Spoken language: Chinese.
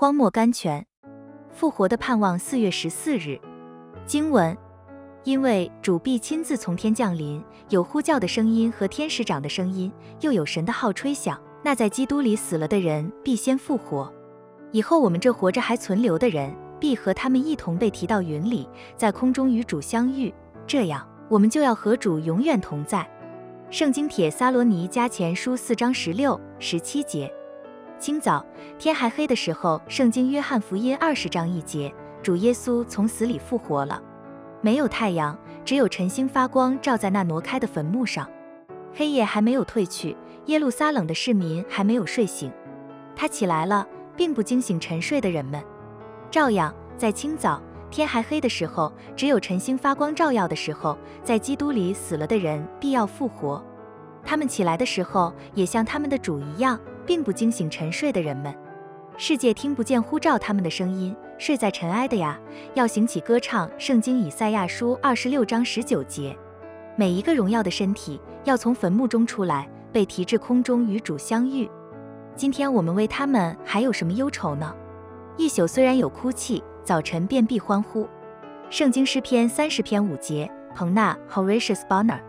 荒漠甘泉，复活的盼望。四月十四日，经文：因为主必亲自从天降临，有呼叫的声音和天使长的声音，又有神的号吹响。那在基督里死了的人必先复活，以后我们这活着还存留的人，必和他们一同被提到云里，在空中与主相遇。这样，我们就要和主永远同在。圣经帖撒罗尼加前书四章十六、十七节。清早天还黑的时候，圣经约翰福音二十章一节，主耶稣从死里复活了。没有太阳，只有晨星发光，照在那挪开的坟墓上。黑夜还没有退去，耶路撒冷的市民还没有睡醒。他起来了，并不惊醒沉睡的人们。照样，在清早天还黑的时候，只有晨星发光照耀的时候，在基督里死了的人必要复活。他们起来的时候，也像他们的主一样。并不惊醒沉睡的人们，世界听不见呼召他们的声音，睡在尘埃的呀，要醒起歌唱。圣经以赛亚书二十六章十九节，每一个荣耀的身体要从坟墓中出来，被提至空中与主相遇。今天我们为他们还有什么忧愁呢？一宿虽然有哭泣，早晨便必欢呼。圣经诗篇三十篇五节，彭纳 Horatius Bonner。